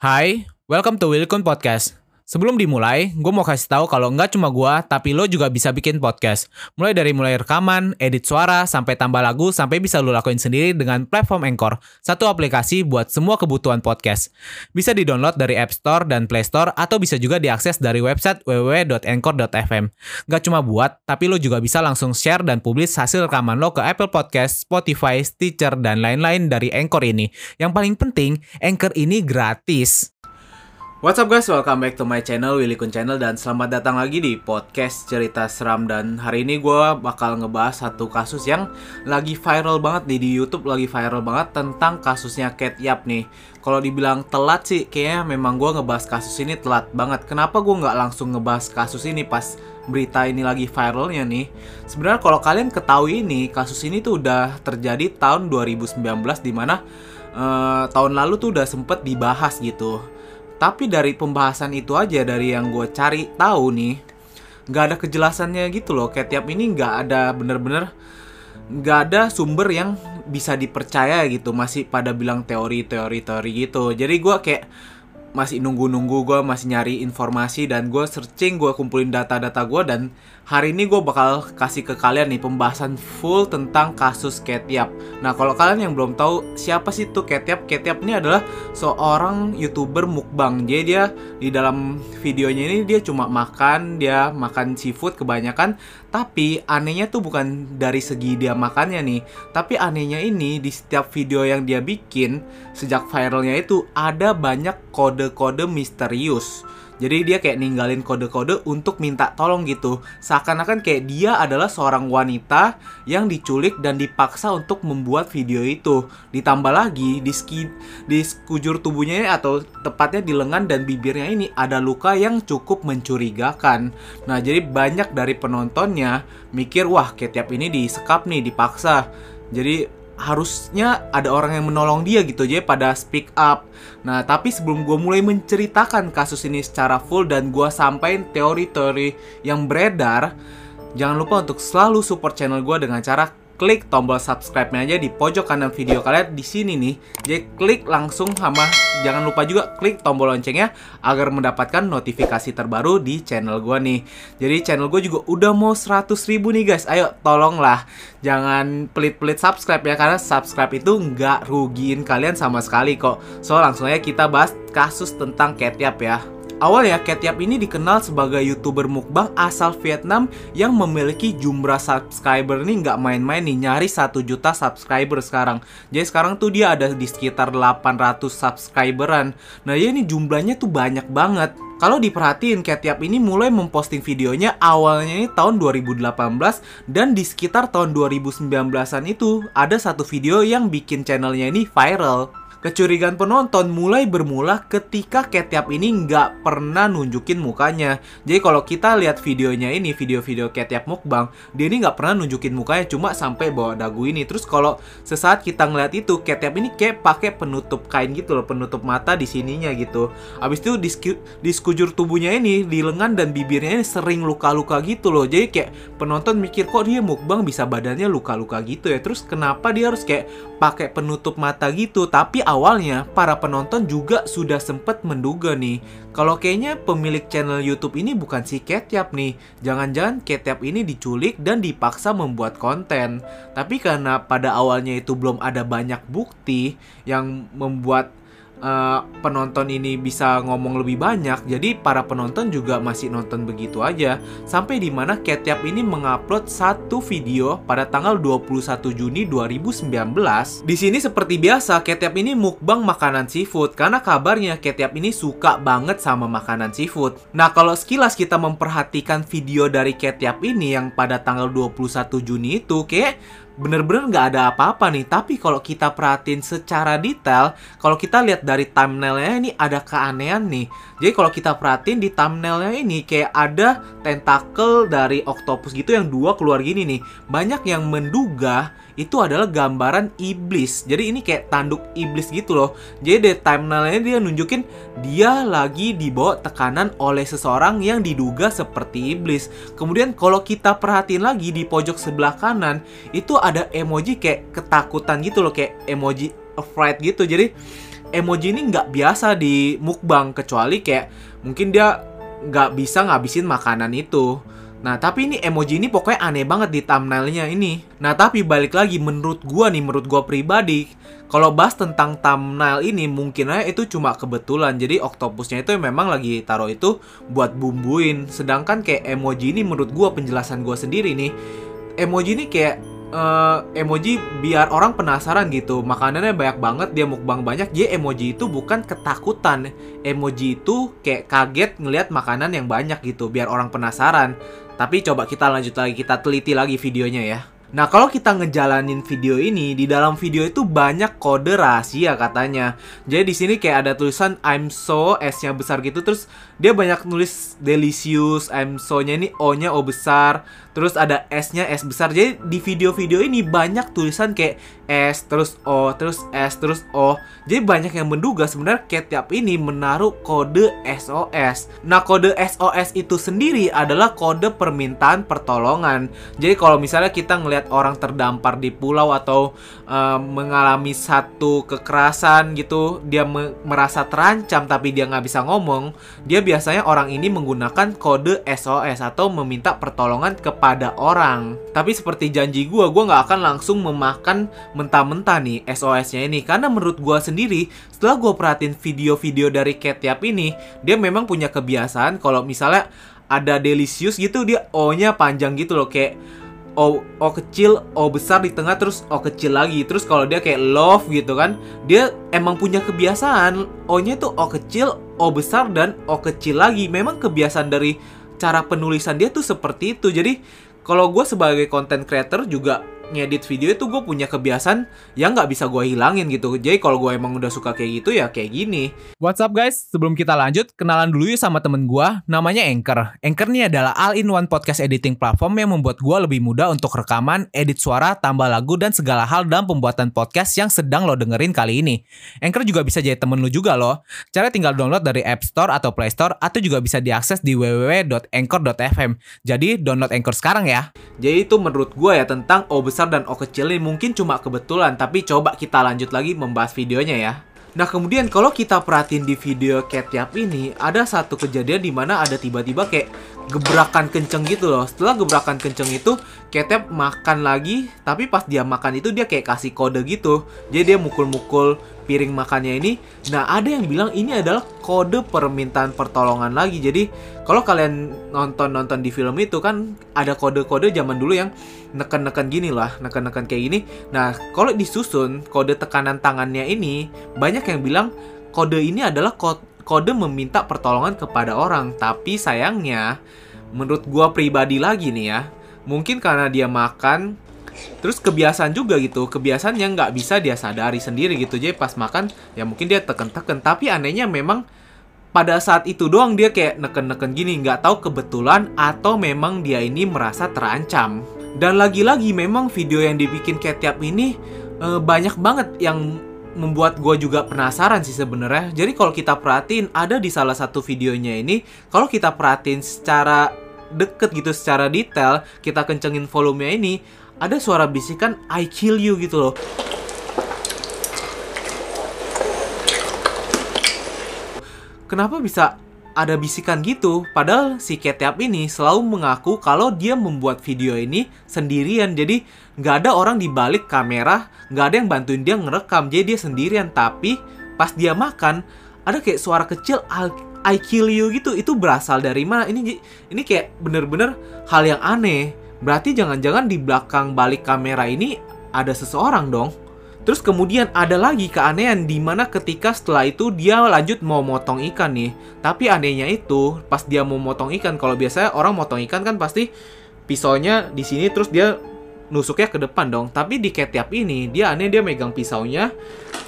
Hai, welcome to Wilkun Podcast. Sebelum dimulai, gue mau kasih tahu kalau nggak cuma gue, tapi lo juga bisa bikin podcast. Mulai dari mulai rekaman, edit suara, sampai tambah lagu, sampai bisa lo lakuin sendiri dengan platform Anchor, satu aplikasi buat semua kebutuhan podcast. Bisa di-download dari App Store dan Play Store, atau bisa juga diakses dari website www.anchor.fm. Nggak cuma buat, tapi lo juga bisa langsung share dan publish hasil rekaman lo ke Apple Podcast, Spotify, Stitcher, dan lain-lain dari Anchor ini. Yang paling penting, Anchor ini gratis. What's up guys, welcome back to my channel, Willy Kun Channel Dan selamat datang lagi di podcast cerita seram. Dan hari ini gue bakal ngebahas satu kasus yang lagi viral banget nih Di Youtube lagi viral banget tentang kasusnya Cat Yap nih. Kalau dibilang telat sih, kayaknya memang gue ngebahas kasus ini telat banget. Kenapa gue nggak langsung ngebahas kasus ini pas berita ini lagi viralnya nih? Sebenarnya kalau kalian ketahui ini, kasus ini tuh udah terjadi tahun 2019 Di mana uh, tahun lalu tuh udah sempet dibahas gitu tapi dari pembahasan itu aja dari yang gue cari tahu nih, nggak ada kejelasannya gitu loh. Kayak tiap ini nggak ada bener-bener nggak ada sumber yang bisa dipercaya gitu. Masih pada bilang teori-teori teori gitu. Jadi gue kayak masih nunggu-nunggu gue masih nyari informasi dan gue searching gue kumpulin data-data gue dan hari ini gue bakal kasih ke kalian nih pembahasan full tentang kasus Ketiap. Nah kalau kalian yang belum tahu siapa sih tuh Ketiap? Ketiap ini adalah seorang youtuber mukbang. Jadi dia di dalam videonya ini dia cuma makan, dia makan seafood kebanyakan. Tapi anehnya tuh bukan dari segi dia makannya nih, tapi anehnya ini di setiap video yang dia bikin sejak viralnya itu ada banyak kode-kode misterius. Jadi dia kayak ninggalin kode-kode untuk minta tolong gitu. Seakan-akan kayak dia adalah seorang wanita yang diculik dan dipaksa untuk membuat video itu. Ditambah lagi di ski, di sekujur tubuhnya atau tepatnya di lengan dan bibirnya ini ada luka yang cukup mencurigakan. Nah, jadi banyak dari penontonnya mikir, "Wah, kayak tiap ini disekap nih, dipaksa." Jadi harusnya ada orang yang menolong dia gitu aja pada speak up. Nah, tapi sebelum gue mulai menceritakan kasus ini secara full dan gue sampaikan teori-teori yang beredar, jangan lupa untuk selalu support channel gue dengan cara klik tombol subscribe-nya aja di pojok kanan video kalian di sini nih. Jadi klik langsung sama jangan lupa juga klik tombol loncengnya agar mendapatkan notifikasi terbaru di channel gue nih. Jadi channel gue juga udah mau 100 ribu nih guys. Ayo tolonglah jangan pelit-pelit subscribe ya karena subscribe itu nggak rugiin kalian sama sekali kok. So langsung aja kita bahas kasus tentang Ketiap ya. Awalnya, Ketiap ini dikenal sebagai youtuber mukbang asal Vietnam yang memiliki jumlah subscriber ini nggak main-main nih, nyari 1 juta subscriber sekarang. Jadi sekarang tuh dia ada di sekitar 800 subscriberan. Nah ya ini jumlahnya tuh banyak banget. Kalau diperhatiin, Ketiap ini mulai memposting videonya awalnya ini tahun 2018 dan di sekitar tahun 2019-an itu ada satu video yang bikin channelnya ini viral. Kecurigaan penonton mulai bermula ketika Ketiap ini nggak pernah nunjukin mukanya. Jadi kalau kita lihat videonya ini, video-video Ketiap mukbang, dia ini nggak pernah nunjukin mukanya, cuma sampai bawa dagu ini. Terus kalau sesaat kita ngeliat itu, Ketiap ini kayak pakai penutup kain gitu loh, penutup mata di sininya gitu. Abis itu di, di sekujur tubuhnya ini, di lengan dan bibirnya ini sering luka-luka gitu loh. Jadi kayak penonton mikir kok dia mukbang bisa badannya luka-luka gitu ya. Terus kenapa dia harus kayak pakai penutup mata gitu? Tapi awalnya para penonton juga sudah sempat menduga nih kalau kayaknya pemilik channel YouTube ini bukan si Ketiap nih. Jangan-jangan Ketiap ini diculik dan dipaksa membuat konten. Tapi karena pada awalnya itu belum ada banyak bukti yang membuat uh, penonton ini bisa ngomong lebih banyak, jadi para penonton juga masih nonton begitu aja. Sampai di mana ini mengupload satu video pada tanggal 21 Juni 2019. Di sini seperti biasa, Ketiap ini mukbang makanan seafood karena kabarnya Ketiap ini suka banget sama makanan seafood. Nah, kalau sekilas kita memperhatikan video dari Ketiap ini yang pada tanggal 21 Juni itu kayak bener-bener nggak ada apa-apa nih. Tapi kalau kita perhatiin secara detail, kalau kita lihat dari thumbnailnya ini ada keanehan nih. Jadi kalau kita perhatiin di thumbnailnya ini kayak ada tentakel dari octopus gitu yang dua keluar gini nih. Banyak yang menduga itu adalah gambaran iblis. Jadi ini kayak tanduk iblis gitu loh. Jadi di thumbnailnya dia nunjukin dia lagi dibawa tekanan oleh seseorang yang diduga seperti iblis. Kemudian kalau kita perhatiin lagi di pojok sebelah kanan itu ada emoji kayak ketakutan gitu loh, kayak emoji afraid gitu. Jadi emoji ini nggak biasa di mukbang kecuali kayak mungkin dia nggak bisa ngabisin makanan itu. Nah, tapi ini emoji ini pokoknya aneh banget di thumbnailnya ini. Nah, tapi balik lagi menurut gua nih, menurut gua pribadi, kalau bahas tentang thumbnail ini mungkin aja itu cuma kebetulan. Jadi oktopusnya itu memang lagi taruh itu buat bumbuin. Sedangkan kayak emoji ini menurut gua penjelasan gua sendiri nih, emoji ini kayak uh, emoji biar orang penasaran gitu. Makanannya banyak banget dia mukbang banyak. Jadi emoji itu bukan ketakutan. Emoji itu kayak kaget ngelihat makanan yang banyak gitu biar orang penasaran. Tapi coba kita lanjut lagi kita teliti lagi videonya ya Nah, kalau kita ngejalanin video ini, di dalam video itu banyak kode rahasia katanya. Jadi di sini kayak ada tulisan I'm so S-nya besar gitu terus dia banyak nulis delicious, I'm so-nya ini O-nya O besar, terus ada S-nya S besar. Jadi di video-video ini banyak tulisan kayak S terus O terus S terus O. Jadi banyak yang menduga sebenarnya Ketchup ini menaruh kode SOS. Nah, kode SOS itu sendiri adalah kode permintaan pertolongan. Jadi kalau misalnya kita ngelihat orang terdampar di pulau atau uh, mengalami satu kekerasan gitu, dia me merasa terancam tapi dia nggak bisa ngomong, dia biasanya orang ini menggunakan kode SOS atau meminta pertolongan kepada orang. Tapi seperti janji gue, gue nggak akan langsung memakan mentah-mentah nih SOS-nya ini. Karena menurut gue sendiri, setelah gue perhatiin video-video dari Ketiap ini, dia memang punya kebiasaan kalau misalnya ada delicious gitu, dia O-nya panjang gitu loh. Kayak O, o kecil, O besar di tengah, terus O kecil lagi. Terus kalau dia kayak love gitu kan, dia emang punya kebiasaan O-nya itu O kecil, O besar dan O kecil lagi. Memang kebiasaan dari cara penulisan dia tuh seperti itu. Jadi kalau gue sebagai content creator juga ngedit video itu gue punya kebiasaan yang nggak bisa gue hilangin gitu. Jadi kalau gue emang udah suka kayak gitu ya kayak gini. What's up guys? Sebelum kita lanjut, kenalan dulu yuk sama temen gue. Namanya Anchor. Anchor ini adalah all-in-one podcast editing platform yang membuat gue lebih mudah untuk rekaman, edit suara, tambah lagu, dan segala hal dalam pembuatan podcast yang sedang lo dengerin kali ini. Anchor juga bisa jadi temen lo juga loh. Cara tinggal download dari App Store atau Play Store atau juga bisa diakses di www.anchor.fm. Jadi download Anchor sekarang ya. Jadi itu menurut gue ya tentang O besar dan O kecil ini mungkin cuma kebetulan, tapi coba kita lanjut lagi membahas videonya ya. Nah kemudian kalau kita perhatiin di video Ketchup ini ada satu kejadian di mana ada tiba-tiba kayak gebrakan kenceng gitu loh. Setelah gebrakan kenceng itu Ketchup makan lagi, tapi pas dia makan itu dia kayak kasih kode gitu. Jadi dia mukul-mukul piring makannya ini. Nah, ada yang bilang ini adalah kode permintaan pertolongan lagi. Jadi, kalau kalian nonton-nonton di film itu kan ada kode-kode zaman dulu yang neken-neken gini lah, neken-neken kayak gini. Nah, kalau disusun kode tekanan tangannya ini, banyak yang bilang kode ini adalah kode meminta pertolongan kepada orang. Tapi sayangnya, menurut gua pribadi lagi nih ya, mungkin karena dia makan Terus kebiasaan juga gitu, kebiasaan yang nggak bisa dia sadari sendiri gitu. Jadi pas makan ya mungkin dia teken-teken. Tapi anehnya memang pada saat itu doang dia kayak neken-neken gini, nggak tahu kebetulan atau memang dia ini merasa terancam. Dan lagi-lagi memang video yang dibikin Ketiap ini e, banyak banget yang membuat gue juga penasaran sih sebenarnya. Jadi kalau kita perhatiin ada di salah satu videonya ini, kalau kita perhatiin secara deket gitu, secara detail, kita kencengin volumenya ini, ada suara bisikan I kill you gitu loh. Kenapa bisa ada bisikan gitu? Padahal si Ketiap ini selalu mengaku kalau dia membuat video ini sendirian. Jadi nggak ada orang di balik kamera, nggak ada yang bantuin dia ngerekam. Jadi dia sendirian. Tapi pas dia makan, ada kayak suara kecil I kill you gitu. Itu berasal dari mana? Ini ini kayak bener-bener hal yang aneh Berarti jangan-jangan di belakang balik kamera ini ada seseorang dong. Terus kemudian ada lagi keanehan di mana ketika setelah itu dia lanjut mau motong ikan nih. Tapi anehnya itu pas dia mau motong ikan kalau biasanya orang motong ikan kan pasti pisaunya di sini terus dia nusuknya ke depan dong. Tapi di ketiap ini dia aneh dia megang pisaunya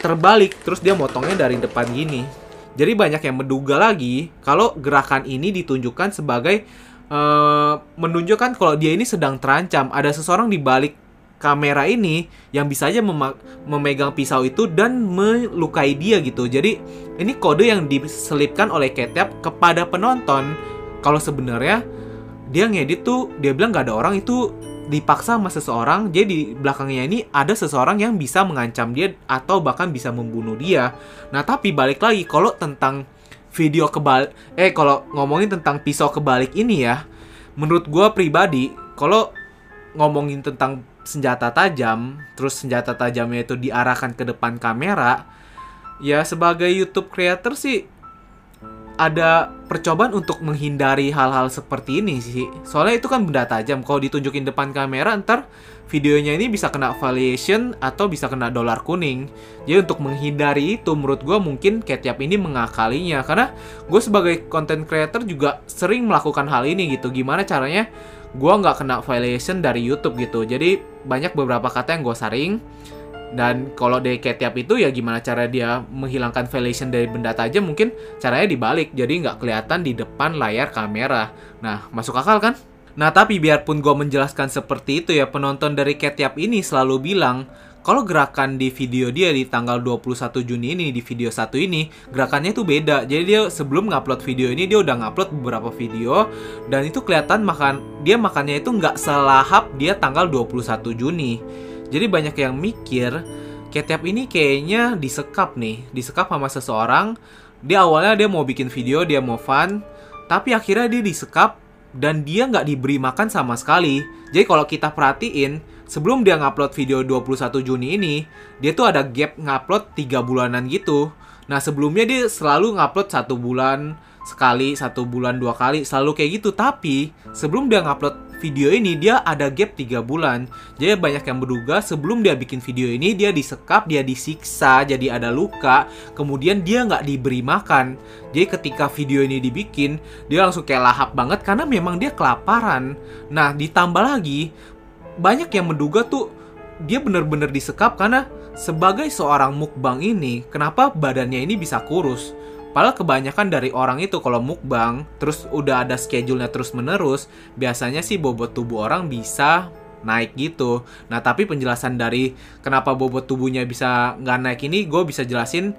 terbalik terus dia motongnya dari depan gini. Jadi banyak yang menduga lagi kalau gerakan ini ditunjukkan sebagai uh, menunjukkan kalau dia ini sedang terancam. Ada seseorang di balik kamera ini yang bisa aja memegang pisau itu dan melukai dia gitu. Jadi ini kode yang diselipkan oleh Ketchup kepada penonton. Kalau sebenarnya dia ngedit tuh dia bilang gak ada orang itu dipaksa sama seseorang jadi di belakangnya ini ada seseorang yang bisa mengancam dia atau bahkan bisa membunuh dia nah tapi balik lagi kalau tentang video kebalik eh kalau ngomongin tentang pisau kebalik ini ya menurut gue pribadi kalau ngomongin tentang senjata tajam terus senjata tajamnya itu diarahkan ke depan kamera ya sebagai YouTube creator sih ada percobaan untuk menghindari hal-hal seperti ini sih. Soalnya itu kan benda tajam. Kalau ditunjukin depan kamera, ntar videonya ini bisa kena valuation atau bisa kena dolar kuning. Jadi untuk menghindari itu, menurut gue mungkin Ketiap ini mengakalinya. Karena gue sebagai content creator juga sering melakukan hal ini gitu. Gimana caranya gue nggak kena valuation dari YouTube gitu. Jadi banyak beberapa kata yang gue saring dan kalau dari ketiap itu ya gimana cara dia menghilangkan valuation dari benda tajam mungkin caranya dibalik jadi nggak kelihatan di depan layar kamera. Nah masuk akal kan? Nah tapi biarpun gue menjelaskan seperti itu ya penonton dari ketiap ini selalu bilang kalau gerakan di video dia di tanggal 21 Juni ini di video satu ini gerakannya itu beda. Jadi dia sebelum ngupload video ini dia udah ngupload beberapa video dan itu kelihatan makan dia makannya itu nggak selahap dia tanggal 21 Juni. Jadi banyak yang mikir Ketiap ini kayaknya disekap nih, disekap sama seseorang. Dia awalnya dia mau bikin video, dia mau fun, tapi akhirnya dia disekap dan dia nggak diberi makan sama sekali. Jadi kalau kita perhatiin, sebelum dia ngupload video 21 Juni ini, dia tuh ada gap ngupload 3 bulanan gitu. Nah sebelumnya dia selalu ngupload satu bulan sekali, satu bulan dua kali, selalu kayak gitu. Tapi sebelum dia ngupload video ini dia ada gap 3 bulan. Jadi banyak yang menduga sebelum dia bikin video ini dia disekap, dia disiksa, jadi ada luka. Kemudian dia nggak diberi makan. Jadi ketika video ini dibikin, dia langsung kayak lahap banget karena memang dia kelaparan. Nah ditambah lagi banyak yang menduga tuh dia bener-bener disekap karena sebagai seorang mukbang ini, kenapa badannya ini bisa kurus? Padahal kebanyakan dari orang itu kalau mukbang, terus udah ada schedule-nya terus menerus, biasanya sih bobot tubuh orang bisa naik gitu. Nah tapi penjelasan dari kenapa bobot tubuhnya bisa nggak naik ini, gue bisa jelasin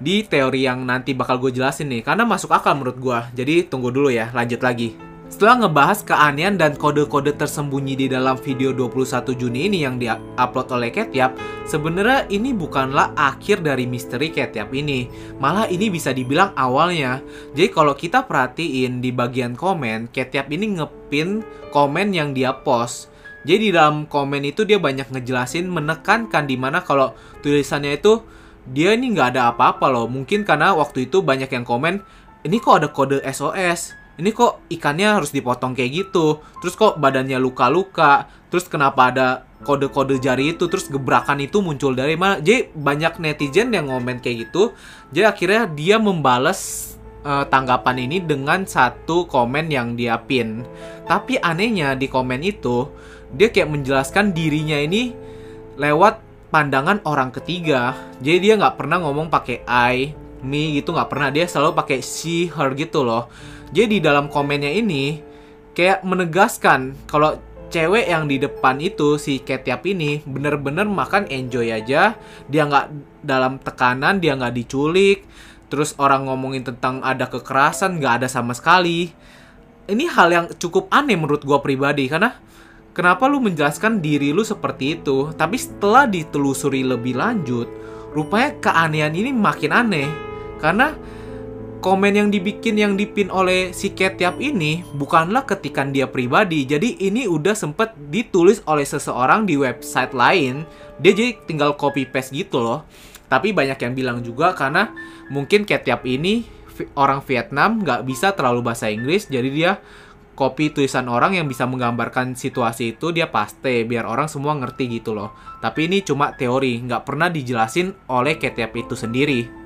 di teori yang nanti bakal gue jelasin nih. Karena masuk akal menurut gue. Jadi tunggu dulu ya, lanjut lagi. Setelah ngebahas keanehan dan kode-kode tersembunyi di dalam video 21 Juni ini yang diupload oleh Ketiap, sebenarnya ini bukanlah akhir dari misteri Ketiap ini. Malah ini bisa dibilang awalnya. Jadi kalau kita perhatiin di bagian komen, Ketiap ini ngepin komen yang dia post. Jadi di dalam komen itu dia banyak ngejelasin menekankan di mana kalau tulisannya itu dia ini nggak ada apa-apa loh. Mungkin karena waktu itu banyak yang komen, ini kok ada kode SOS ini kok ikannya harus dipotong kayak gitu? Terus kok badannya luka-luka? Terus kenapa ada kode-kode jari itu? Terus gebrakan itu muncul dari mana? Jadi banyak netizen yang ngomen kayak gitu. Jadi akhirnya dia membalas uh, tanggapan ini dengan satu komen yang dia pin. Tapi anehnya di komen itu dia kayak menjelaskan dirinya ini lewat pandangan orang ketiga. Jadi dia nggak pernah ngomong pakai I me gitu. Nggak pernah. Dia selalu pakai she her gitu loh jadi dalam komennya ini kayak menegaskan kalau cewek yang di depan itu si Ketiap ini bener-bener makan enjoy aja. Dia nggak dalam tekanan dia nggak diculik. Terus orang ngomongin tentang ada kekerasan nggak ada sama sekali. Ini hal yang cukup aneh menurut gue pribadi karena kenapa lu menjelaskan diri lu seperti itu? Tapi setelah ditelusuri lebih lanjut rupanya keanehan ini makin aneh. Karena komen yang dibikin yang dipin oleh si Ketiap ini bukanlah ketikan dia pribadi. Jadi ini udah sempet ditulis oleh seseorang di website lain. Dia jadi tinggal copy paste gitu loh. Tapi banyak yang bilang juga karena mungkin Ketiap ini orang Vietnam nggak bisa terlalu bahasa Inggris, jadi dia copy tulisan orang yang bisa menggambarkan situasi itu dia paste biar orang semua ngerti gitu loh. Tapi ini cuma teori, nggak pernah dijelasin oleh Ketiap itu sendiri.